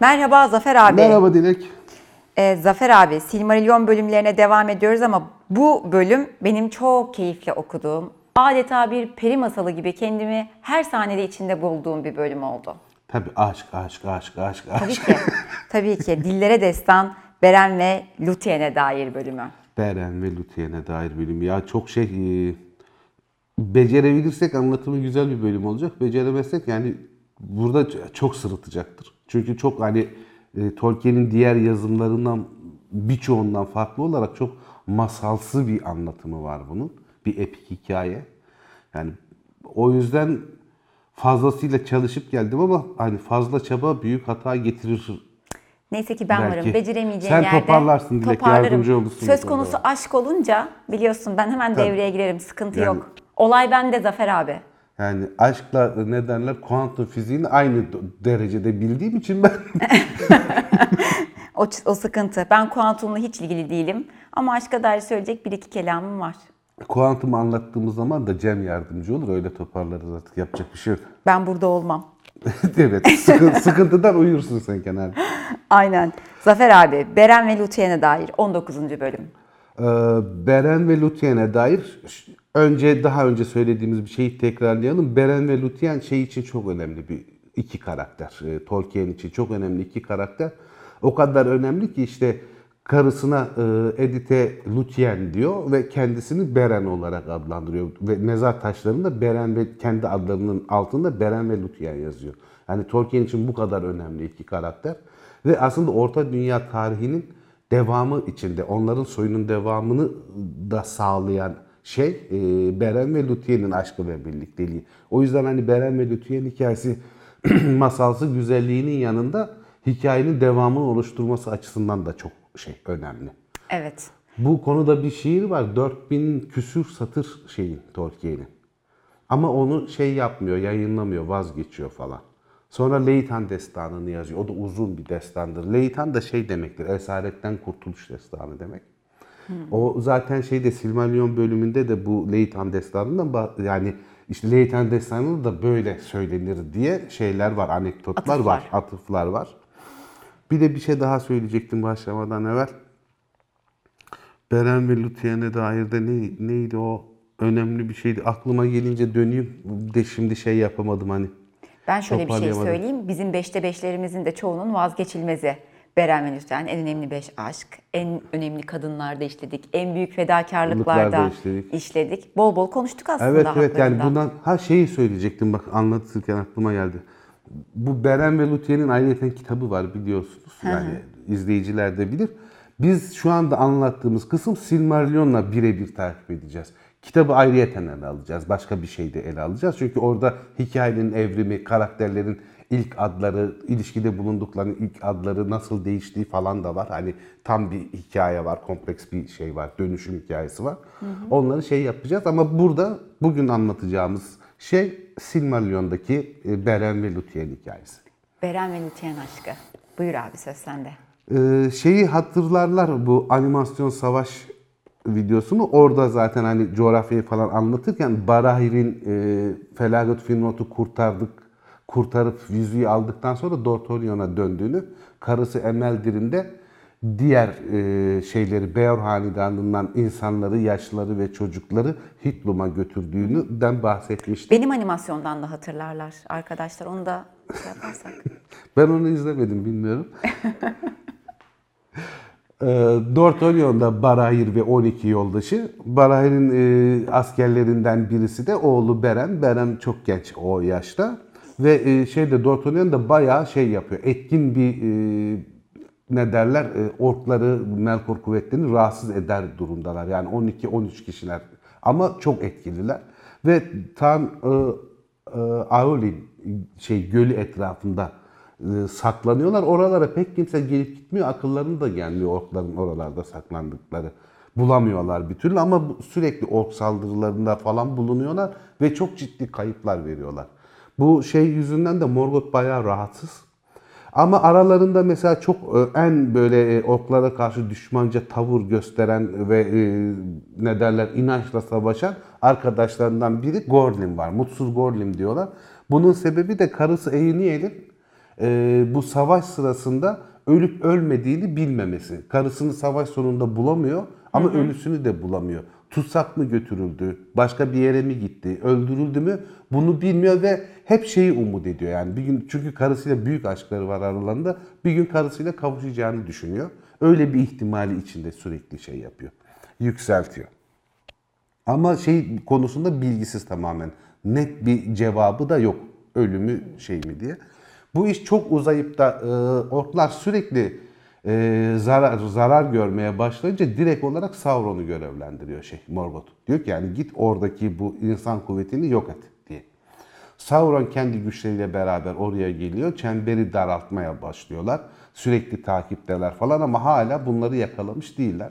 Merhaba Zafer abi. Merhaba Dilek. Ee, Zafer abi, Silmarillion bölümlerine devam ediyoruz ama bu bölüm benim çok keyifle okuduğum, adeta bir peri masalı gibi kendimi her sahnede içinde bulduğum bir bölüm oldu. Tabii aşk, aşk, aşk, aşk, Tabii aşk. ki, tabii ki Dillere Destan, Beren ve Luthier'e dair bölümü. Beren ve Luthier'e dair bölüm. Ya çok şey... e, becerebilirsek anlatımı güzel bir bölüm olacak. Beceremezsek yani burada çok sırıtacaktır. Çünkü çok hani e, Tolkien'in diğer yazımlarından birçoğundan farklı olarak çok masalsı bir anlatımı var bunun. Bir epik hikaye. Yani o yüzden fazlasıyla çalışıp geldim ama hani fazla çaba büyük hata getirir Neyse ki ben Belki. varım. Beceremeyeceğim Sen yerde toparlarsın Dilek, yardımcı olursun Söz konusu aşk olunca biliyorsun ben hemen devreye girerim. Sıkıntı Yani- yok. Olay bende Zafer abi. Yani aşkla ne derler kuantum fiziğini aynı derecede bildiğim için ben O, o sıkıntı. Ben kuantumla hiç ilgili değilim. Ama aşka dair söyleyecek bir iki kelamım var. kuantumu anlattığımız zaman da Cem yardımcı olur. Öyle toparlarız artık. Yapacak bir şey yok. Ben burada olmam. evet. sıkı- sıkıntıdan uyursun sen kenarda. Aynen. Zafer abi, Beren ve Luthier'e dair 19. bölüm. Ee, Beren ve Luthier'e dair önce daha önce söylediğimiz bir şeyi tekrarlayalım. Beren ve Luthien şey için çok önemli bir iki karakter. Ee, Tolkien için çok önemli iki karakter. O kadar önemli ki işte karısına e, Edith'e Luthien diyor ve kendisini Beren olarak adlandırıyor. Ve mezar taşlarında Beren ve kendi adlarının altında Beren ve Luthien yazıyor. Yani Tolkien için bu kadar önemli iki karakter. Ve aslında Orta Dünya tarihinin devamı içinde, onların soyunun devamını da sağlayan şey e, Beren ve Luthier'in aşkı ve birlikteliği. O yüzden hani Beren ve Luthier'in hikayesi masalsı güzelliğinin yanında hikayenin devamını oluşturması açısından da çok şey önemli. Evet. Bu konuda bir şiir var. 4000 küsür satır şeyin Tolkien'in. Ama onu şey yapmıyor, yayınlamıyor, vazgeçiyor falan. Sonra Leytan destanını yazıyor. O da uzun bir destandır. Leytan da şey demektir, esaretten kurtuluş destanı demek. O zaten şeyde Silmarillion bölümünde de bu Leytan destanından yani işte Leytan destanında da böyle söylenir diye şeyler var, anekdotlar Atıflar. var, atıflar var. Bir de bir şey daha söyleyecektim başlamadan evvel. Beren ve Luthier'e dair de ne, neydi o önemli bir şeydi. Aklıma gelince döneyim de şimdi şey yapamadım hani. Ben şöyle bir şey söyleyeyim. Bizim beşte beşlerimizin de çoğunun vazgeçilmezi. Beren ve Luthien en önemli beş aşk, en önemli kadınlarda işledik, en büyük fedakarlıklarda işledik. işledik. Bol bol konuştuk aslında Evet evet yani bundan ha şeyi söyleyecektim bak anlatırken aklıma geldi. Bu Beren ve Luthier'in ayrıyeten kitabı var biliyorsunuz. Yani izleyiciler de bilir. Biz şu anda anlattığımız kısım Silmarillion'la birebir takip edeceğiz. Kitabı ayrıyeten ele alacağız. Başka bir şey de ele alacağız. Çünkü orada hikayenin evrimi, karakterlerin ilk adları, ilişkide bulunduklarının ilk adları nasıl değiştiği falan da var. Hani tam bir hikaye var, kompleks bir şey var, dönüşüm hikayesi var. Onları şey yapacağız ama burada bugün anlatacağımız şey Silmarillion'daki e, Beren ve Luthien hikayesi. Beren ve Luthien aşkı. Buyur abi söz sende. Ee, şeyi hatırlarlar bu animasyon savaş videosunu. Orada zaten hani coğrafyayı falan anlatırken Barahir'in e, Felagat Finrot'u kurtardık, kurtarıp yüzüğü aldıktan sonra Dortolion'a döndüğünü, karısı Emeldir'in de diğer e, şeyleri Beor Hanedanı'ndan insanları, yaşlıları ve çocukları Hitlum'a götürdüğünden bahsetmiştim. Benim animasyondan da hatırlarlar arkadaşlar. Onu da şey yaparsak. Ben onu izlemedim bilmiyorum. e, Dortolion'da Barahir ve 12 yoldaşı. Barahir'in e, askerlerinden birisi de oğlu Beren. Beren çok genç o yaşta. Ve e, şeyde Dortolion da bayağı şey yapıyor. Etkin bir e, ne derler e, orkları, Melkor kuvvetlerini rahatsız eder durumdalar. Yani 12-13 kişiler ama çok etkililer. Ve tam e, e, Aulin şey gölü etrafında e, saklanıyorlar. Oralara pek kimse gelip gitmiyor. Akıllarına da gelmiyor orkların oralarda saklandıkları. Bulamıyorlar bir türlü ama sürekli ork saldırılarında falan bulunuyorlar ve çok ciddi kayıplar veriyorlar. Bu şey yüzünden de Morgoth bayağı rahatsız. Ama aralarında mesela çok e, en böyle e, orklara karşı düşmanca tavır gösteren ve e, ne derler inançla savaşan arkadaşlarından biri Gorlim var. Mutsuz Gorlim diyorlar. Bunun sebebi de karısı Eğniel'in e, bu savaş sırasında ölüp ölmediğini bilmemesi. Karısını savaş sonunda bulamıyor ama ölüsünü de bulamıyor. Tutsak mı götürüldü, başka bir yere mi gitti, öldürüldü mü bunu bilmiyor ve hep şeyi umut ediyor. Yani bir gün çünkü karısıyla büyük aşkları var aralarında. Bir gün karısıyla kavuşacağını düşünüyor. Öyle bir ihtimali içinde sürekli şey yapıyor. Yükseltiyor. Ama şey konusunda bilgisiz tamamen. Net bir cevabı da yok. Ölümü şey mi diye. Bu iş çok uzayıp da e, orklar sürekli e, zarar zarar görmeye başlayınca direkt olarak Sauron'u görevlendiriyor şey Morgoth. Diyor ki yani git oradaki bu insan kuvvetini yok et diye. Sauron kendi güçleriyle beraber oraya geliyor. Çemberi daraltmaya başlıyorlar. Sürekli takipteler falan ama hala bunları yakalamış değiller.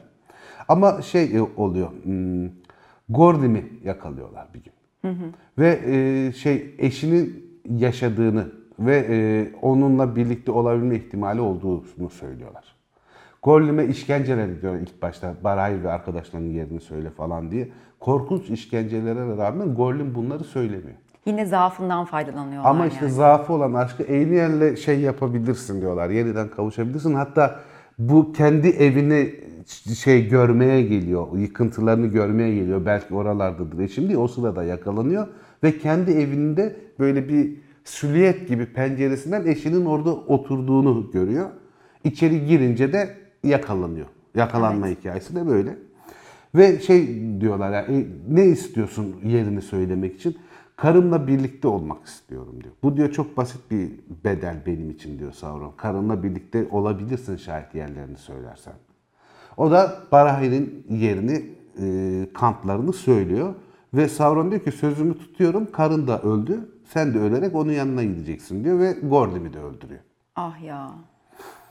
Ama şey e, oluyor. Hmm, Gordim'i yakalıyorlar bir gün. Ve e, şey eşinin yaşadığını ve e, onunla birlikte olabilme ihtimali olduğunu söylüyorlar. Gollum'e işkenceler ediyor ilk başta. Barahir ve arkadaşlarının yerini söyle falan diye. Korkunç işkencelere rağmen Gollum bunları söylemiyor. Yine zaafından faydalanıyorlar Ama işte yani. zaafı olan aşkı Eyniyel'le şey yapabilirsin diyorlar. Yeniden kavuşabilirsin. Hatta bu kendi evini şey görmeye geliyor. Yıkıntılarını görmeye geliyor. Belki oralardadır eşim diye. O sırada yakalanıyor. Ve kendi evinde böyle bir süliyet gibi penceresinden eşinin orada oturduğunu görüyor. İçeri girince de yakalanıyor. Yakalanma hikayesi de böyle. Ve şey diyorlar ya "E, ne istiyorsun yerini söylemek için? Karımla birlikte olmak istiyorum diyor. Bu diyor çok basit bir bedel benim için diyor Sauron. Karımla birlikte olabilirsin şayet yerlerini söylersen. O da Barahir'in yerini, e, kamplarını söylüyor. Ve Sauron diyor ki sözümü tutuyorum, karın da öldü. Sen de ölerek onun yanına gideceksin diyor ve Gordim'i de öldürüyor. Ah ya.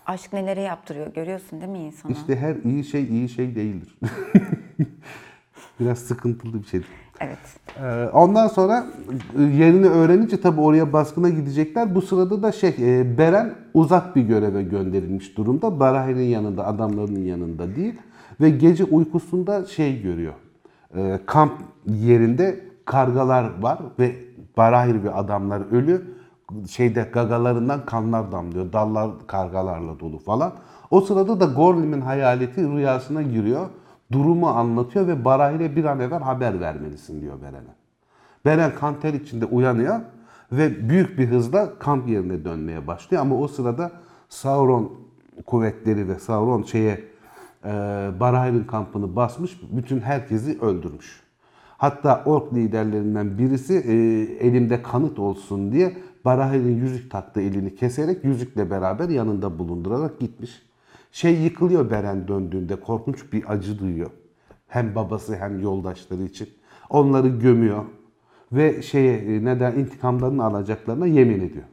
Aşk nelere yaptırıyor görüyorsun değil mi insana? İşte her iyi şey iyi şey değildir. Biraz sıkıntılı bir şey. Evet. Ee, Ondan sonra e, yerini öğrenince tabii oraya baskına gidecekler. Bu sırada da şey e, Beren uzak bir göreve gönderilmiş durumda. Barahir'in yanında, adamlarının yanında değil. Ve gece uykusunda şey görüyor. E, Kamp yerinde kargalar var ve Barahir ve adamlar ölü. Şeyde gagalarından kanlar damlıyor. Dallar kargalarla dolu falan. O sırada da Gorlim'in hayaleti rüyasına giriyor. Durumu anlatıyor ve Barahir'e bir an evvel haber vermelisin diyor Beren'e. Beren kan ter içinde uyanıyor ve büyük bir hızla kamp yerine dönmeye başlıyor. Ama o sırada Sauron kuvvetleri ve Sauron şeye e, Barahir'in kampını basmış, bütün herkesi öldürmüş. Hatta ork liderlerinden birisi e, elimde kanıt olsun diye Barahir'in yüzük taktığı elini keserek yüzükle beraber yanında bulundurarak gitmiş. Şey yıkılıyor Beren döndüğünde korkunç bir acı duyuyor. Hem babası hem yoldaşları için. Onları gömüyor ve şeye e, neden intikamlarını alacaklarına yemin ediyor.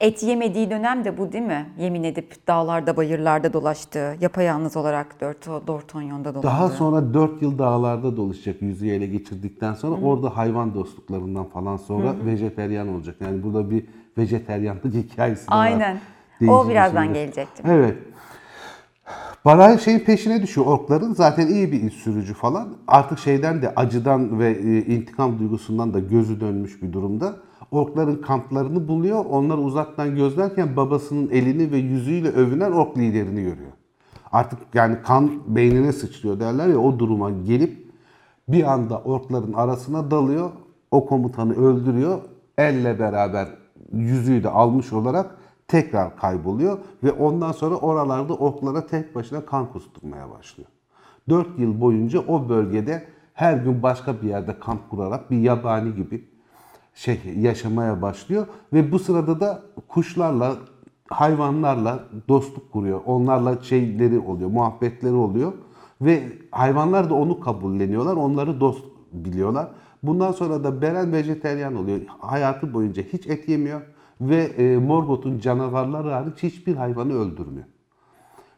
Et yemediği dönem de bu değil mi? Yemin edip dağlarda bayırlarda dolaştığı, yapayalnız olarak Dortonyon'da dolandığı. Daha sonra 4 yıl dağlarda dolaşacak yüzüğü ele geçirdikten sonra orada hayvan dostluklarından falan sonra vejeteryan olacak. Yani burada bir vejeteryanlık hikayesi de var. Aynen. O bir birazdan şeyde. gelecekti. Evet. Baray şeyin peşine düşüyor orkların. Zaten iyi bir sürücü falan. Artık şeyden de acıdan ve e, intikam duygusundan da gözü dönmüş bir durumda. Orkların kamplarını buluyor. Onları uzaktan gözlerken babasının elini ve yüzüğüyle övünen ork liderini görüyor. Artık yani kan beynine sıçrıyor derler ya o duruma gelip bir anda orkların arasına dalıyor. O komutanı öldürüyor. Elle beraber yüzüğü de almış olarak tekrar kayboluyor ve ondan sonra oralarda orklara tek başına kan kusturmaya başlıyor. 4 yıl boyunca o bölgede her gün başka bir yerde kamp kurarak bir yabani gibi şey yaşamaya başlıyor ve bu sırada da kuşlarla hayvanlarla dostluk kuruyor. Onlarla şeyleri oluyor, muhabbetleri oluyor ve hayvanlar da onu kabulleniyorlar. Onları dost biliyorlar. Bundan sonra da Beren vejeteryan oluyor. Hayatı boyunca hiç et yemiyor ve e, Morgoth'un canavarları hariç hiçbir hayvanı öldürmüyor.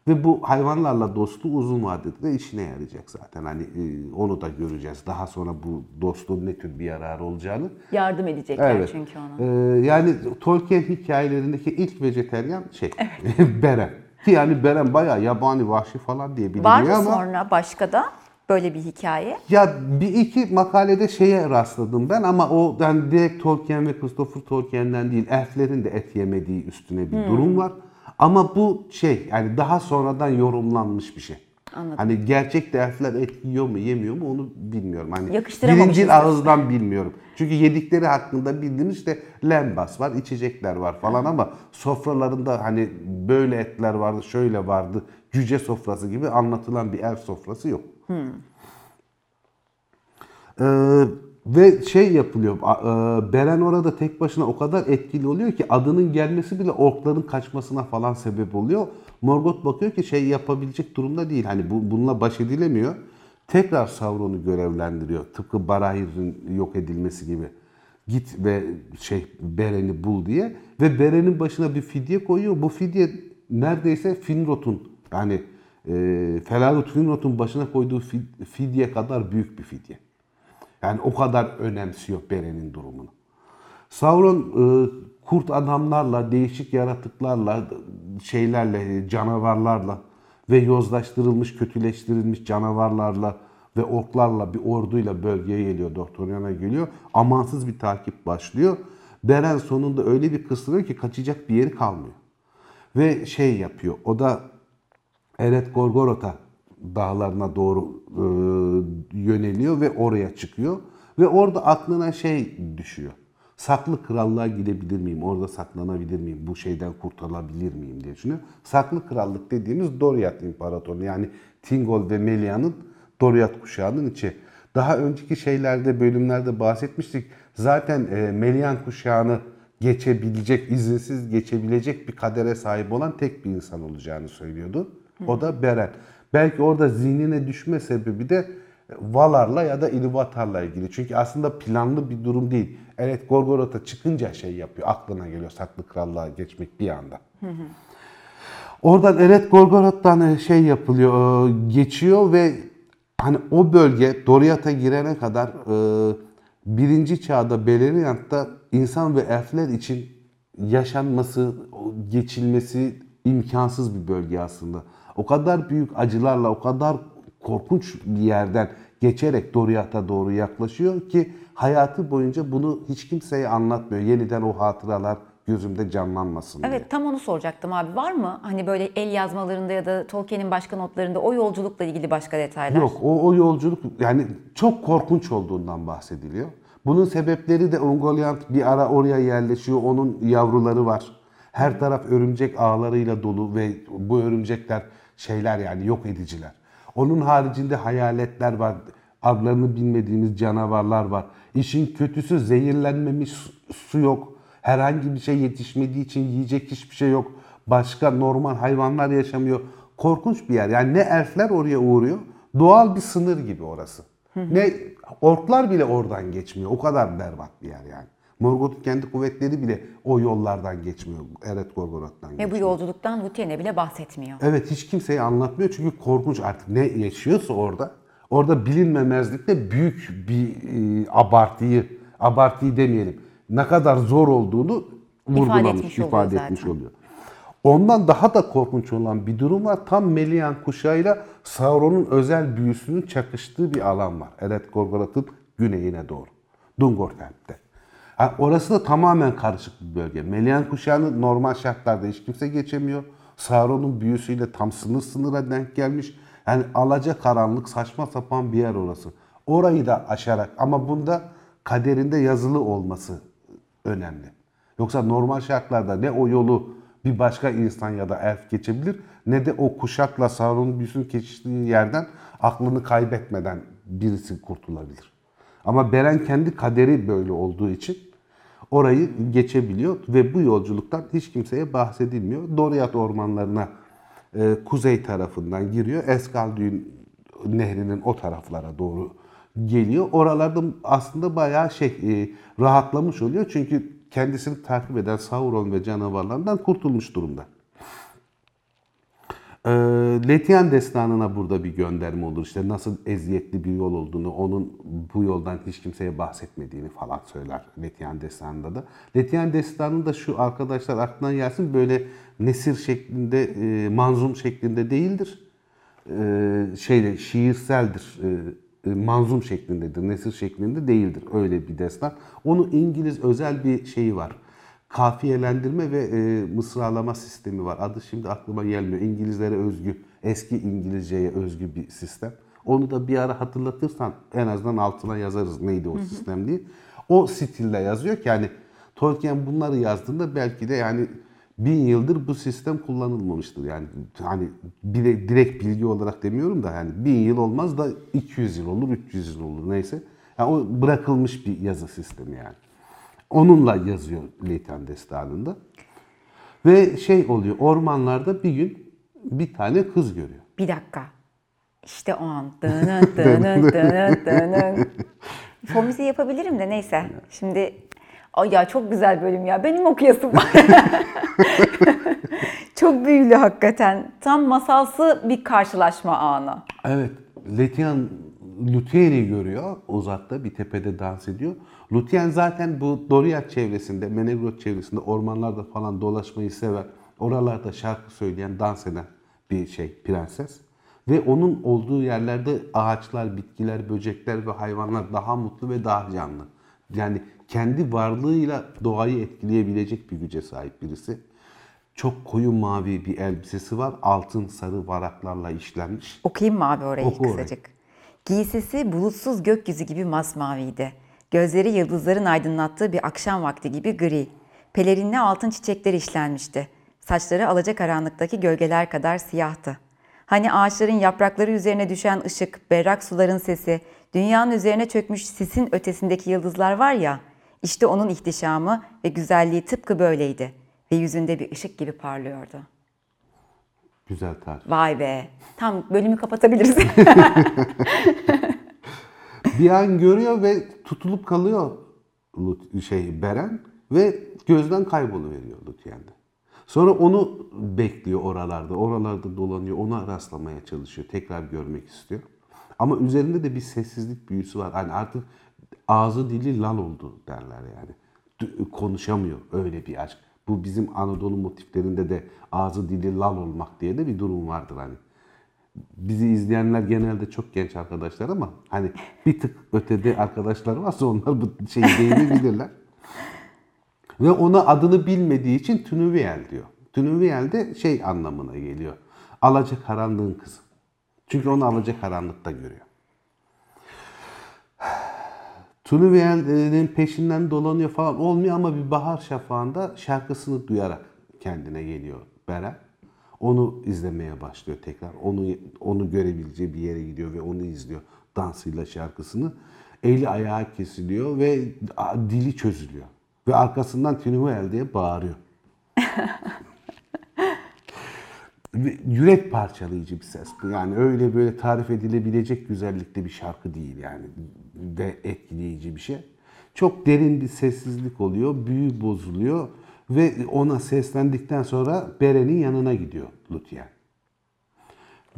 Ve bu hayvanlarla dostluğu uzun vadede de işine yarayacak zaten. Hani e, onu da göreceğiz. Daha sonra bu dostluğun ne tür bir yararı olacağını. Yardım edecekler Evet. çünkü ona. Ee, yani Tolkien hikayelerindeki ilk vejeteryan şey Beren. Ki yani Beren bayağı yabani vahşi falan diye biliniyor Var mı ama sonra başka da? böyle bir hikaye? Ya bir iki makalede şeye rastladım ben ama o yani direkt Tolkien ve Christopher Tolkien'den değil, elflerin de et yemediği üstüne bir durum var. Ama bu şey yani daha sonradan yorumlanmış bir şey. Anladım. Hani gerçekte elfler et yiyor mu yemiyor mu onu bilmiyorum. Hani Yakıştıramamışız birinci diyorsun. ağızdan bilmiyorum. Çünkü yedikleri hakkında bildiğimiz işte lembas var, içecekler var falan ama sofralarında hani böyle etler vardı, şöyle vardı, cüce sofrası gibi anlatılan bir elf sofrası yok. Ee, ve şey yapılıyor. e, Beren orada tek başına o kadar etkili oluyor ki adının gelmesi bile orkların kaçmasına falan sebep oluyor. Morgoth bakıyor ki şey yapabilecek durumda değil. Hani bu, bununla baş edilemiyor. Tekrar Sauron'u görevlendiriyor. Tıpkı Barahir'in yok edilmesi gibi. Git ve şey Beren'i bul diye. Ve Beren'in başına bir fidye koyuyor. Bu fidye neredeyse Finrod'un yani e, Felalut Finrod'un başına koyduğu fid- fidye kadar büyük bir fidye. Yani o kadar önemsiyor Beren'in durumunu. Sauron e, kurt adamlarla, değişik yaratıklarla, şeylerle, canavarlarla ve yozlaştırılmış, kötüleştirilmiş canavarlarla ve orklarla bir orduyla bölgeye geliyor, Dorthoryon'a geliyor. Amansız bir takip başlıyor. Beren sonunda öyle bir kısılıyor ki kaçacak bir yeri kalmıyor. Ve şey yapıyor, o da Eret Gorgorot'a dağlarına doğru e, yöneliyor ve oraya çıkıyor. Ve orada aklına şey düşüyor. Saklı krallığa gidebilir miyim? Orada saklanabilir miyim? Bu şeyden kurtulabilir miyim diye düşünüyor. Saklı krallık dediğimiz Doriath İmparatorluğu yani Tingol ve Melia'nın Doriath kuşağının içi. Daha önceki şeylerde, bölümlerde bahsetmiştik. Zaten e, Melian kuşağını geçebilecek, izinsiz geçebilecek bir kadere sahip olan tek bir insan olacağını söylüyordu. O da Beren. Belki orada zihnine düşme sebebi de Valar'la ya da Ilúvatar'la ilgili. Çünkü aslında planlı bir durum değil. Evet Gorgoroth'a çıkınca şey yapıyor. Aklına geliyor saklı krallığa geçmek bir anda. Oradan Eret Gorgoroth'tan şey yapılıyor, e, geçiyor ve hani o bölge Doriath'a girene kadar e, birinci çağda Beleriand'da insan ve elfler için yaşanması, geçilmesi imkansız bir bölge aslında. O kadar büyük acılarla, o kadar korkunç bir yerden geçerek Doriath'a doğru yaklaşıyor ki hayatı boyunca bunu hiç kimseye anlatmıyor. Yeniden o hatıralar gözümde canlanmasın diye. Evet tam onu soracaktım abi. Var mı hani böyle el yazmalarında ya da Tolkien'in başka notlarında o yolculukla ilgili başka detaylar? Yok o, o yolculuk yani çok korkunç olduğundan bahsediliyor. Bunun sebepleri de Ungoliant bir ara oraya yerleşiyor. Onun yavruları var. Her taraf örümcek ağlarıyla dolu ve bu örümcekler şeyler yani yok ediciler. Onun haricinde hayaletler var. Adlarını bilmediğimiz canavarlar var. İşin kötüsü zehirlenmemiş su- yok. Herhangi bir şey yetişmediği için yiyecek hiçbir şey yok. Başka normal hayvanlar yaşamıyor. Korkunç bir yer. Yani ne elfler oraya uğruyor. Doğal bir sınır gibi orası. Ne orklar bile oradan geçmiyor. O kadar berbat bir yer yani. Morgoth'un kendi kuvvetleri bile o yollardan geçmiyor. Eret Gorgoroth'tan Ve geçmiyor. bu yolculuktan Lúthien'e bile bahsetmiyor. Evet hiç kimseye anlatmıyor çünkü korkunç artık ne yaşıyorsa orada. Orada bilinmemezlikle büyük bir e, abartıyı, abartıyı demeyelim. Ne kadar zor olduğunu vurgulamış, etmiş oluyor ifade zaten. etmiş oluyor. Ondan daha da korkunç olan bir durum var. Tam Melian kuşağıyla Sauron'un özel büyüsünün çakıştığı bir alan var. Eret Gorgoroth'un güneyine doğru. Dungorthelm'de. Ha, orası da tamamen karışık bir bölge. Melian kuşağını normal şartlarda hiç kimse geçemiyor. Sauron'un büyüsüyle tam sınır sınıra denk gelmiş. Yani alaca karanlık saçma sapan bir yer orası. Orayı da aşarak ama bunda kaderinde yazılı olması önemli. Yoksa normal şartlarda ne o yolu bir başka insan ya da elf geçebilir ne de o kuşakla Sauron'un büyüsünün geçtiği yerden aklını kaybetmeden birisi kurtulabilir. Ama Beren kendi kaderi böyle olduğu için orayı geçebiliyor ve bu yolculuktan hiç kimseye bahsedilmiyor. Doriath ormanlarına e, kuzey tarafından giriyor. Eskaldüğün nehrinin o taraflara doğru geliyor. Oralarda aslında bayağı şey e, rahatlamış oluyor. Çünkü kendisini takip eden Sauron ve canavarlardan kurtulmuş durumda. E, Letien destanına burada bir gönderme olur. İşte nasıl eziyetli bir yol olduğunu, onun bu yoldan hiç kimseye bahsetmediğini falan söyler Letien destanında da. Letien destanı da şu arkadaşlar aklına gelsin böyle nesir şeklinde, e, manzum şeklinde değildir. e, şeyle şiirseldir. E, e, manzum şeklindedir, nesir şeklinde değildir öyle bir destan. Onu İngiliz özel bir şeyi var. Kafiyelendirme ve e, mısralama sistemi var. Adı şimdi aklıma gelmiyor. İngilizlere özgü, eski İngilizceye özgü bir sistem. Onu da bir ara hatırlatırsan en azından altına yazarız neydi o sistem diye. O stilde yazıyor ki yani Tolkien bunları yazdığında belki de yani bin yıldır bu sistem kullanılmamıştır. Yani hani bile, direkt bilgi olarak demiyorum da yani bin yıl olmaz da 200 yıl olur, 300 yıl olur neyse. Yani o bırakılmış bir yazı sistemi yani. Onunla yazıyor Leyten Destanı'nda. Ve şey oluyor, ormanlarda bir gün bir tane kız görüyor. Bir dakika. İşte o an. Dının dının dının dının. Fon müziği yapabilirim de neyse. Şimdi Ay ya çok güzel bölüm ya. Benim okuyasım var. çok büyülü hakikaten. Tam masalsı bir karşılaşma anı. Evet, Letian Luthien'i görüyor uzakta bir tepede dans ediyor. Lutien zaten bu Doriath çevresinde, Menegroth çevresinde ormanlarda falan dolaşmayı sever. Oralarda şarkı söyleyen, dans eden bir şey, prenses. Ve onun olduğu yerlerde ağaçlar, bitkiler, böcekler ve hayvanlar daha mutlu ve daha canlı. Yani kendi varlığıyla doğayı etkileyebilecek bir güce sahip birisi. Çok koyu mavi bir elbisesi var. Altın sarı varaklarla işlenmiş. Okuyayım mı abi orayı Oku orayı. kısacık? Giysisi bulutsuz gökyüzü gibi masmaviydi. Gözleri yıldızların aydınlattığı bir akşam vakti gibi gri. Pelerinine altın çiçekler işlenmişti. Saçları alacakaranlıktaki gölgeler kadar siyahtı. Hani ağaçların yaprakları üzerine düşen ışık, berrak suların sesi, dünyanın üzerine çökmüş sisin ötesindeki yıldızlar var ya, işte onun ihtişamı ve güzelliği tıpkı böyleydi. Ve yüzünde bir ışık gibi parlıyordu. Güzel tarif. Vay be, tam bölümü kapatabiliriz. bir an görüyor ve tutulup kalıyor şey Beren ve gözden kayboluveriyor Lutyen'de. Sonra onu bekliyor oralarda. Oralarda dolanıyor. Ona rastlamaya çalışıyor. Tekrar görmek istiyor. Ama üzerinde de bir sessizlik büyüsü var. Hani artık ağzı dili lal oldu derler yani. Konuşamıyor öyle bir aşk. Bu bizim Anadolu motiflerinde de ağzı dili lal olmak diye de bir durum vardır hani. Bizi izleyenler genelde çok genç arkadaşlar ama hani bir tık ötede arkadaşlar varsa onlar bu şeyi değinebilirler. Ve ona adını bilmediği için Tünüviel diyor. Tünüviel de şey anlamına geliyor. Alacakaranlığın kızı. Çünkü onu alacakaranlıkta görüyor. Tünüviel'in peşinden dolanıyor falan olmuyor ama bir bahar şafağında şarkısını duyarak kendine geliyor Beren. Onu izlemeye başlıyor tekrar. Onu onu görebileceği bir yere gidiyor ve onu izliyor dansıyla şarkısını. Eli ayağı kesiliyor ve dili çözülüyor. Ve arkasından Tünüviel diye bağırıyor. Yürek parçalayıcı bir ses. Yani öyle böyle tarif edilebilecek güzellikte bir şarkı değil yani. Ve etkileyici bir şey. Çok derin bir sessizlik oluyor, büyü bozuluyor ve ona seslendikten sonra Beren'in yanına gidiyor Lutyen.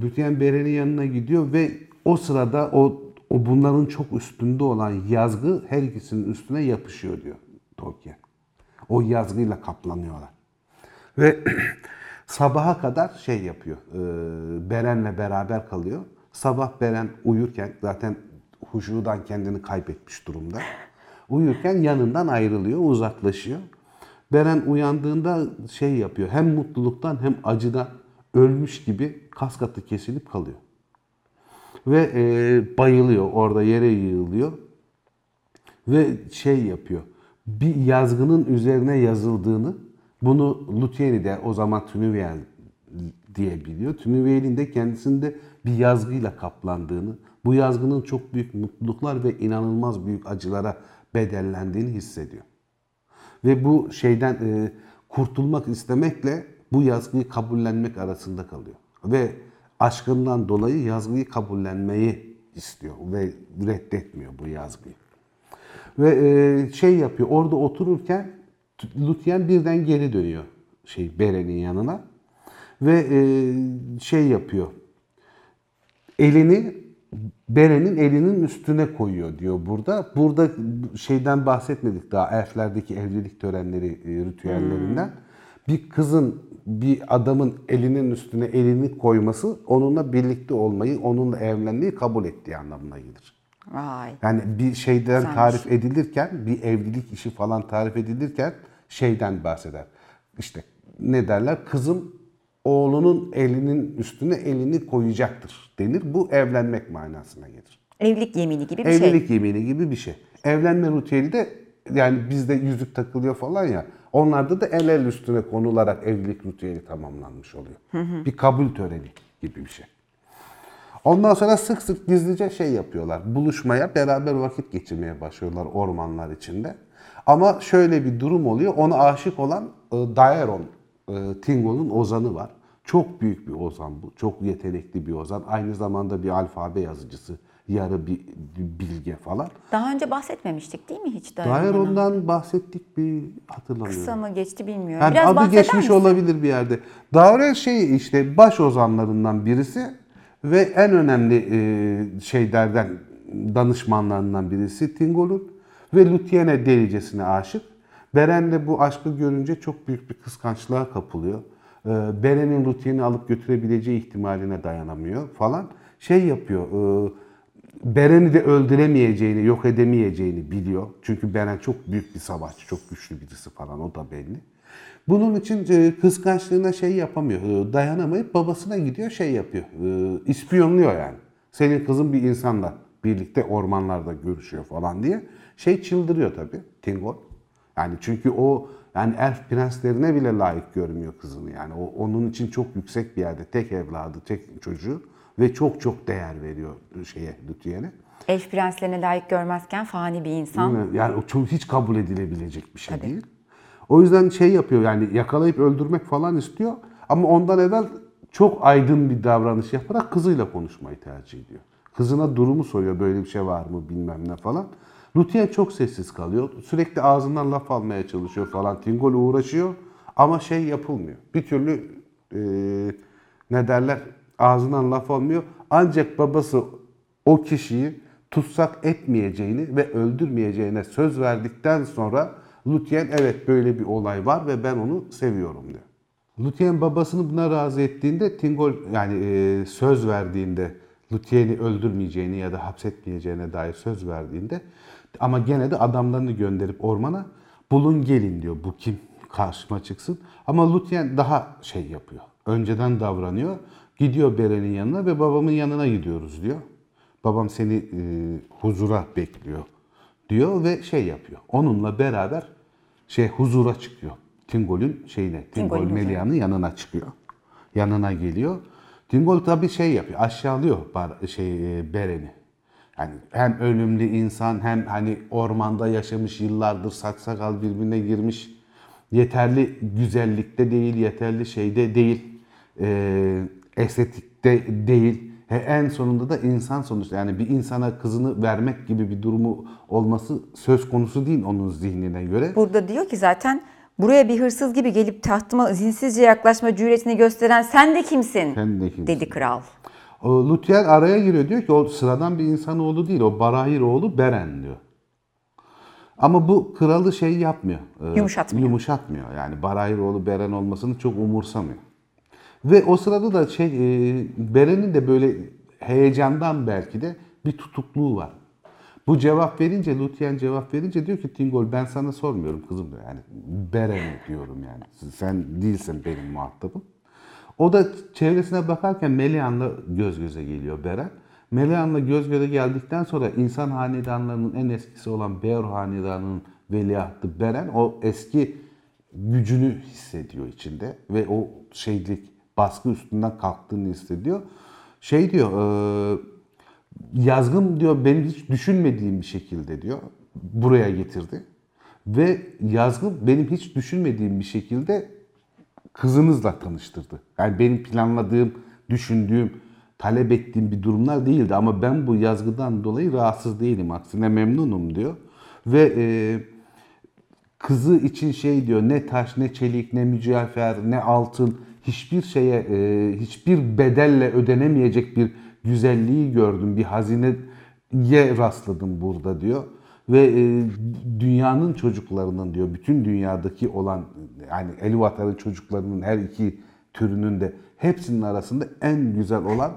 Lutyen Beren'in yanına gidiyor ve o sırada o, o bunların çok üstünde olan yazgı her ikisinin üstüne yapışıyor diyor Tolkien. O yazgıyla kaplanıyorlar. Ve sabaha kadar şey yapıyor. e, Beren'le beraber kalıyor. Sabah Beren uyurken zaten huşudan kendini kaybetmiş durumda. Uyurken yanından ayrılıyor, uzaklaşıyor. Beren uyandığında şey yapıyor. Hem mutluluktan hem acıdan ölmüş gibi kas katı kesilip kalıyor. Ve e, bayılıyor. Orada yere yığılıyor ve şey yapıyor. Bir yazgının üzerine yazıldığını, bunu Luthieri de o zaman Tünüviel diye biliyor. Tünüviel'in de kendisinde bir yazgıyla kaplandığını, bu yazgının çok büyük mutluluklar ve inanılmaz büyük acılara bedellendiğini hissediyor. Ve bu şeyden e, kurtulmak istemekle bu yazgıyı kabullenmek arasında kalıyor. Ve aşkından dolayı yazgıyı kabullenmeyi istiyor ve reddetmiyor bu yazgıyı. Ve e, şey yapıyor, orada otururken Lutyen birden geri dönüyor şey Beren'in yanına. Ve e, şey yapıyor, elini Beren'in elinin üstüne koyuyor diyor burada. Burada şeyden bahsetmedik daha elflerdeki evlilik törenleri, e, ritüellerinden. Bir kızın bir adamın elinin üstüne elini koyması onunla birlikte olmayı, onunla evlenmeyi kabul ettiği anlamına gelir. Vay. Yani bir şeyden Güzelmiş. tarif edilirken, bir evlilik işi falan tarif edilirken şeyden bahseder. İşte ne derler? Kızım oğlunun elinin üstüne elini koyacaktır denir. Bu evlenmek manasına gelir. Evlilik yemini gibi bir şey. Evlilik yemini gibi bir şey. Evlenme ritüeli de yani bizde yüzük takılıyor falan ya. Onlarda da el el üstüne konularak evlilik ritüeli tamamlanmış oluyor. Bir kabul töreni gibi bir şey. Ondan sonra sık sık gizlice şey yapıyorlar. Buluşmaya, beraber vakit geçirmeye başlıyorlar ormanlar içinde. Ama şöyle bir durum oluyor. Ona aşık olan e, Daeron, Tingo'nun ozanı var. Çok büyük bir ozan bu. Çok yetenekli bir ozan. Aynı zamanda bir alfabe yazıcısı. Yarı bir, bilge falan. Daha önce bahsetmemiştik değil mi hiç Daeron'dan? Daeron'dan bahsettik bir hatırlamıyorum. Kısa mı geçti bilmiyorum. Yani Biraz adı geçmiş misin? olabilir bir yerde. Daure şey işte baş ozanlarından birisi ve en önemli e, şeylerden danışmanlarından birisi Tingol'un ve Luthiene'e delicesine aşık. Beren de bu aşkı görünce çok büyük bir kıskançlığa kapılıyor. E, Beren'in Luthien'i alıp götürebileceği ihtimaline dayanamıyor falan. Şey yapıyor. E, Beren'i de öldüremeyeceğini, yok edemeyeceğini biliyor. Çünkü Beren çok büyük bir savaşçı, çok güçlü birisi falan o da belli. Bunun için e, kıskançlığına şey yapamıyor, e, dayanamayıp babasına gidiyor şey yapıyor, ispiyonluyor yani. Senin kızın bir insanla birlikte ormanlarda görüşüyor falan diye. Şey çıldırıyor tabii Tingol. Yani çünkü o yani elf prenslerine bile layık görmüyor kızını yani. O onun için çok yüksek bir yerde tek evladı, tek çocuğu ve çok çok değer veriyor şeye Lüthiyen'e. Elf prenslerine layık görmezken fani bir insan. Yani o çok hiç kabul edilebilecek bir şey değil. O yüzden şey yapıyor yani yakalayıp öldürmek falan istiyor ama ondan evvel çok aydın bir davranış yaparak kızıyla konuşmayı tercih ediyor. Kızına durumu soruyor böyle bir şey var mı bilmem ne falan. Lutien çok sessiz kalıyor. Sürekli ağzından laf almaya çalışıyor falan. Tingol uğraşıyor ama şey yapılmıyor. Bir türlü e, ne derler ağzından laf almıyor. Ancak babası o kişiyi tutsak etmeyeceğini ve öldürmeyeceğine söz verdikten sonra Lutien evet böyle bir olay var ve ben onu seviyorum diyor. Lutien babasını buna razı ettiğinde Tingol yani e, söz verdiğinde Lutien'i öldürmeyeceğini ya da hapsetmeyeceğine dair söz verdiğinde ama gene de adamlarını gönderip ormana bulun gelin diyor bu kim karşıma çıksın. Ama Lutien daha şey yapıyor. Önceden davranıyor. Gidiyor Beren'in yanına ve babamın yanına gidiyoruz diyor. Babam seni e, huzura bekliyor diyor ve şey yapıyor. Onunla beraber şey huzura çıkıyor. Tingol'ün şeyine, Tingol Tingol'ün Melia'nın yanına çıkıyor. Yanına geliyor. Tingol tabii şey yapıyor, aşağılıyor bar, şey e, Beren'i. Yani hem ölümlü insan hem hani ormanda yaşamış yıllardır saksakal birbirine girmiş. Yeterli güzellikte değil, yeterli şeyde değil, e, estetikte değil. He, en sonunda da insan sonuçta yani bir insana kızını vermek gibi bir durumu olması söz konusu değil onun zihnine göre. Burada diyor ki zaten buraya bir hırsız gibi gelip tahtıma zinsizce yaklaşma cüretini gösteren sen de kimsin? Sen de kimsin? Dedi kral. O Lutyen araya giriyor diyor ki o sıradan bir insanoğlu değil o Barahir oğlu Beren diyor. Ama bu kralı şey yapmıyor. e, Yumuşatmıyor. Yumuşatmıyor. Yani Barahir oğlu Beren olmasını çok umursamıyor. Ve o sırada da şey e, Beren'in de böyle heyecandan belki de bir tutukluğu var. Bu cevap verince, Lutyen cevap verince diyor ki Tingol ben sana sormuyorum kızım diyor. Yani Beren diyorum yani. Sen değilsin benim muhatabım. O da çevresine bakarken Melian'la göz göze geliyor Beren. Melian'la göz göze geldikten sonra insan hanedanlarının en eskisi olan Beor hanedanının veliahtı Beren o eski gücünü hissediyor içinde ve o şeylik baskı üstünden kalktığını hissediyor. Şey diyor, e, yazgım diyor benim hiç düşünmediğim bir şekilde diyor buraya getirdi. Ve yazgım benim hiç düşünmediğim bir şekilde kızınızla tanıştırdı. Yani benim planladığım, düşündüğüm, talep ettiğim bir durumlar değildi. Ama ben bu yazgıdan dolayı rahatsız değilim. Aksine memnunum diyor. Ve e, kızı için şey diyor ne taş ne çelik ne mücevher ne altın hiçbir şeye e, hiçbir bedelle ödenemeyecek bir güzelliği gördüm. Bir hazineye rastladım burada diyor. Ve e, dünyanın çocuklarının diyor, bütün dünyadaki olan yani Elivatar'ın çocuklarının her iki türünün de hepsinin arasında en güzel olan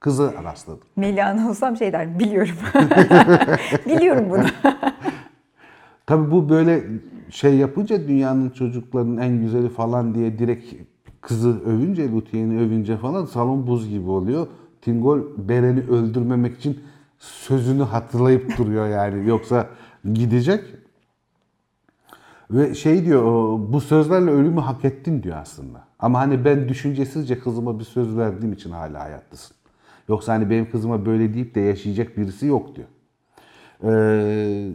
kızı rastladım. Meliana olsam şey der, biliyorum. biliyorum bunu. Tabii bu böyle şey yapınca dünyanın çocuklarının en güzeli falan diye direkt kızı övünce, Luthien'i övünce falan salon buz gibi oluyor. Tingol Beren'i öldürmemek için sözünü hatırlayıp duruyor yani. Yoksa gidecek. Ve şey diyor, bu sözlerle ölümü hak ettin diyor aslında. Ama hani ben düşüncesizce kızıma bir söz verdiğim için hala hayattasın. Yoksa hani benim kızıma böyle deyip de yaşayacak birisi yok diyor. Ee,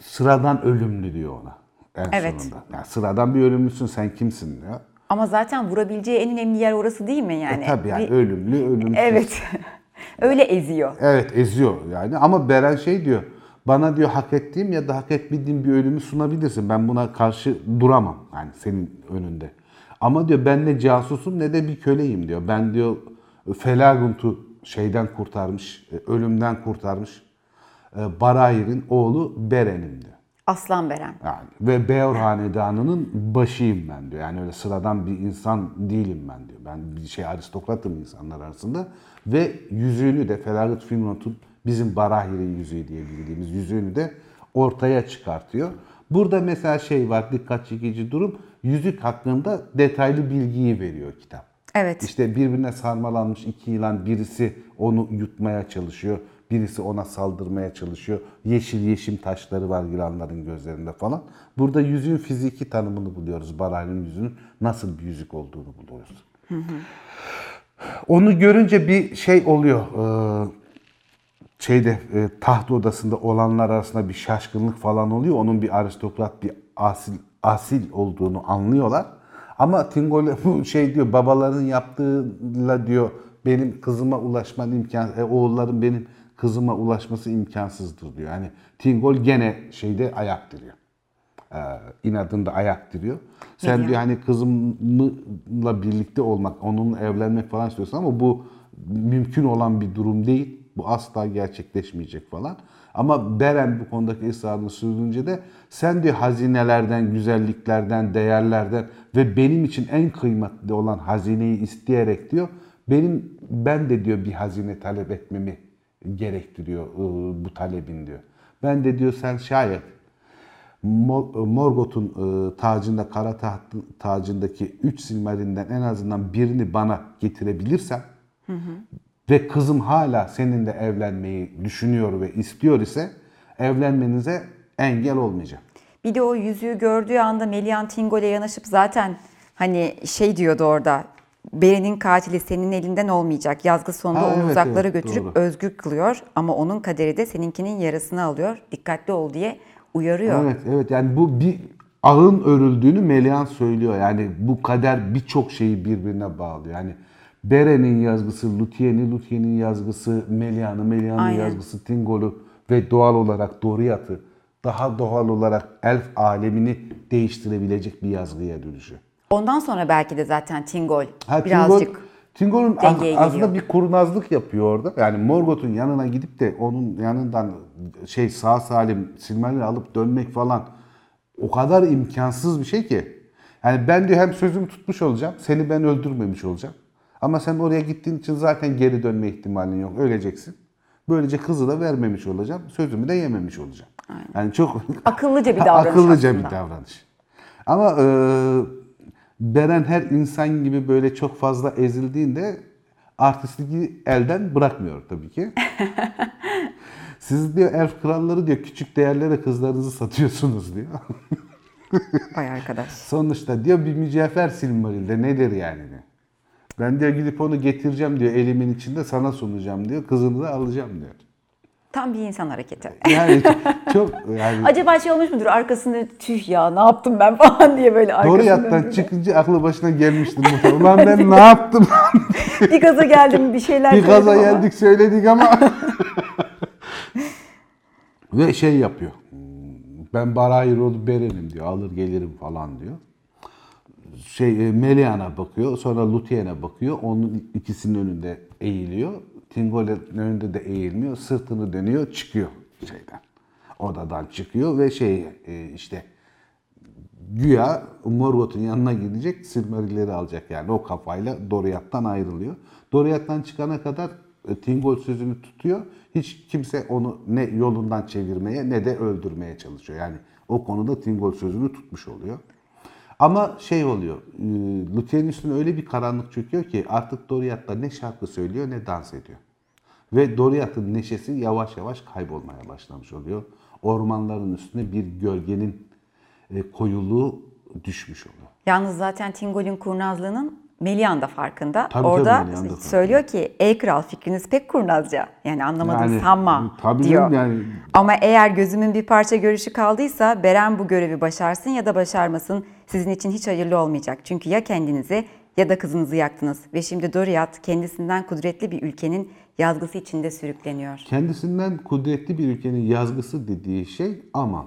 sıradan ölümlü diyor ona en Evet. sonunda. Yani sıradan bir ölümlüsün sen kimsin diyor. Ama zaten vurabileceği en önemli yer orası değil mi yani? E tabii yani Bir- ölümlü, ölümsüz. Evet. Öyle eziyor. Evet eziyor yani ama Beren şey diyor. Bana diyor hak ettiğim ya da hak etmediğim bir ölümü sunabilirsin. Ben buna karşı duramam yani senin önünde. Ama diyor ben ne casusum ne de bir köleyim diyor. Ben diyor Felagunt'u şeyden kurtarmış, e, ölümden kurtarmış. e, Barahir'in oğlu Beren'im diyor. Aslan Beren. Yani ve Beor Hanedanı'nın başıyım ben diyor. Yani öyle sıradan bir insan değilim ben diyor. Ben bir şey aristokratım insanlar arasında. Ve yüzüğünü de Felagat Finrot'un bizim Barahir'in yüzüğü diye bildiğimiz yüzüğünü de ortaya çıkartıyor. Burada mesela şey var dikkat çekici durum. Yüzük hakkında detaylı bilgiyi veriyor kitap. Evet. İşte birbirine sarmalanmış iki yılan birisi onu yutmaya çalışıyor. Birisi ona saldırmaya çalışıyor. Yeşil yeşim taşları var yılanların gözlerinde falan. Burada yüzüğün fiziki tanımını buluyoruz. Baray'ın yüzüğünün nasıl bir yüzük olduğunu buluyoruz. Onu görünce bir şey oluyor. Ee, şeyde e, taht odasında olanlar arasında bir şaşkınlık falan oluyor. Onun bir aristokrat, bir asil asil olduğunu anlıyorlar. Ama Tingol bu şey diyor babaların yaptığıyla diyor benim kızıma ulaşman imkan e, oğulların benim kızıma ulaşması imkansızdır diyor. Yani Tingol gene şeyde ayak diriyor. Ee, inadında ayak diriyor. Sen diyor? hani kızımla birlikte olmak, onunla evlenmek falan istiyorsun ama bu mümkün olan bir durum değil. Bu asla gerçekleşmeyecek falan. Ama Beren bu konudaki ısrarını sürdürünce de sen diyor hazinelerden, güzelliklerden, değerlerden ve benim için en kıymetli olan hazineyi isteyerek diyor benim ben de diyor bir hazine talep etmemi gerektiriyor ıı, bu talebin diyor. Ben de diyor sen şayet Mo- Morgoth'un e, tacında, kara taht tacındaki 3 silmarinden en azından birini bana getirebilirsen ve kızım hala seninle evlenmeyi düşünüyor ve istiyor ise evlenmenize engel olmayacağım. Bir de o yüzüğü gördüğü anda Melian Tingol'e yanaşıp zaten hani şey diyordu orada. Beren'in katili senin elinden olmayacak. Yazgı sonunda Ha, onu evet, uzaklara evet, götürüp doğru. özgür kılıyor. Ama onun kaderi de seninkinin yarısını alıyor. Dikkatli ol diye uyarıyor. Evet, evet yani bu bir ağın örüldüğünü Melian söylüyor. Yani bu kader birçok şeyi birbirine bağlıyor. Yani Beren'in yazgısı Luthien'i, Luthien'in yazgısı Melian'ı, Melian'ın yazgısı Tingol'u ve doğal olarak Doriath'ı daha doğal olarak elf alemini değiştirebilecek bir yazgıya dönüşüyor. Ondan sonra belki de zaten Tingol Ha, birazcık Tingol, Tingol'un aslında bir kurnazlık yapıyor orada. Yani Morgoth'un yanına gidip de onun yanından şey sağ salim Silmaril'i alıp dönmek falan o kadar imkansız bir şey ki. Yani ben diyor hem sözümü tutmuş olacağım, seni ben öldürmemiş olacağım. Ama sen oraya gittiğin için zaten geri dönme ihtimalin yok, öleceksin. Böylece kızı da vermemiş olacağım, sözümü de yememiş olacağım. Yani çok Akıllıca bir davranış Akıllıca aslında. bir davranış. Ama e, Beren her insan gibi böyle çok fazla ezildiğinde artistliği elden bırakmıyor tabii ki. Siz diyor elf kralları diyor küçük değerlere kızlarınızı satıyorsunuz diyor. Vay arkadaş. Sonuçta diyor bir mücevher Silmaril'de nedir yani. Ben diyor gidip onu getireceğim diyor elimin içinde sana sunacağım diyor. Kızını da alacağım diyor. Tam bir insan hareketi. Yani çok yani Acaba şey olmuş mudur arkasında tüh ya ne yaptım ben falan diye böyle arkasında. Doriyat'tan çıkınca aklı başına gelmiştir muhtemelen. Ulan ben ne yaptım? bir gaza geldim bir şeyler bir gaza geldik söyledik ama. Ve şey yapıyor. Ben Barahir olup Beren'im diyor. Alır gelirim falan diyor. Şey e, Melian'a bakıyor. Sonra Luthien'e bakıyor. Onun ikisinin önünde eğiliyor. Tingol'ün önünde de eğilmiyor. Sırtını dönüyor. Çıkıyor şeyden. odadan çıkıyor ve şey e, işte güya Morgoth'un yanına gidecek Silmarilleri alacak yani o kafayla Doriath'tan ayrılıyor. Doriath'tan çıkana kadar e, Tingol sözünü tutuyor. Hiç kimse onu ne yolundan çevirmeye ne de öldürmeye çalışıyor. Yani o konuda Tingol sözünü tutmuş oluyor. Ama şey oluyor, e, üstüne öyle bir karanlık çöküyor ki artık Doriath'ta ne şarkı söylüyor ne dans ediyor. Ve Doriath'ın neşesi yavaş yavaş kaybolmaya başlamış oluyor. Ormanların üstüne bir gölgenin e, koyuluğu düşmüş oluyor. Yalnız zaten Tingol'ün kurnazlığının Melian da farkında. Tabii, Orada tabii, Melian da farkında. söylüyor ki ey kral fikriniz pek kurnazca. Yani anlamadım Yani, sanma tabii diyor. yani- Ama eğer gözümün bir parça görüşü kaldıysa Beren bu görevi başarsın ya da başarmasın sizin için hiç hayırlı olmayacak. Çünkü ya kendinizi ya da kızınızı yaktınız ve şimdi Doriath kendisinden kudretli bir ülkenin yazgısı içinde sürükleniyor. Kendisinden kudretli bir ülkenin yazgısı dediği şey Aman.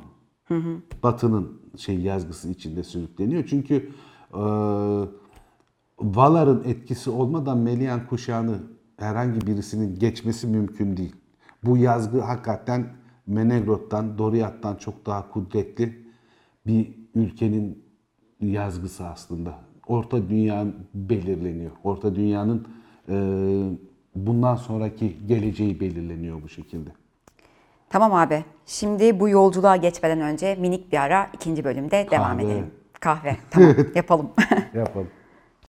Batı'nın şey yazgısı içinde sürükleniyor. Çünkü e, Valar'ın etkisi olmadan Melian kuşağını herhangi birisinin geçmesi mümkün değil. Bu yazgı hakikaten Menegroth'tan, Doriath'tan çok daha kudretli bir ülkenin yazgısı aslında. Orta dünya belirleniyor. Orta dünyanın e, bundan sonraki geleceği belirleniyor bu şekilde. Tamam abi. Şimdi bu yolculuğa geçmeden önce minik bir ara ikinci bölümde devam Kahve. edelim. Kahve. Tamam yapalım. Yapalım.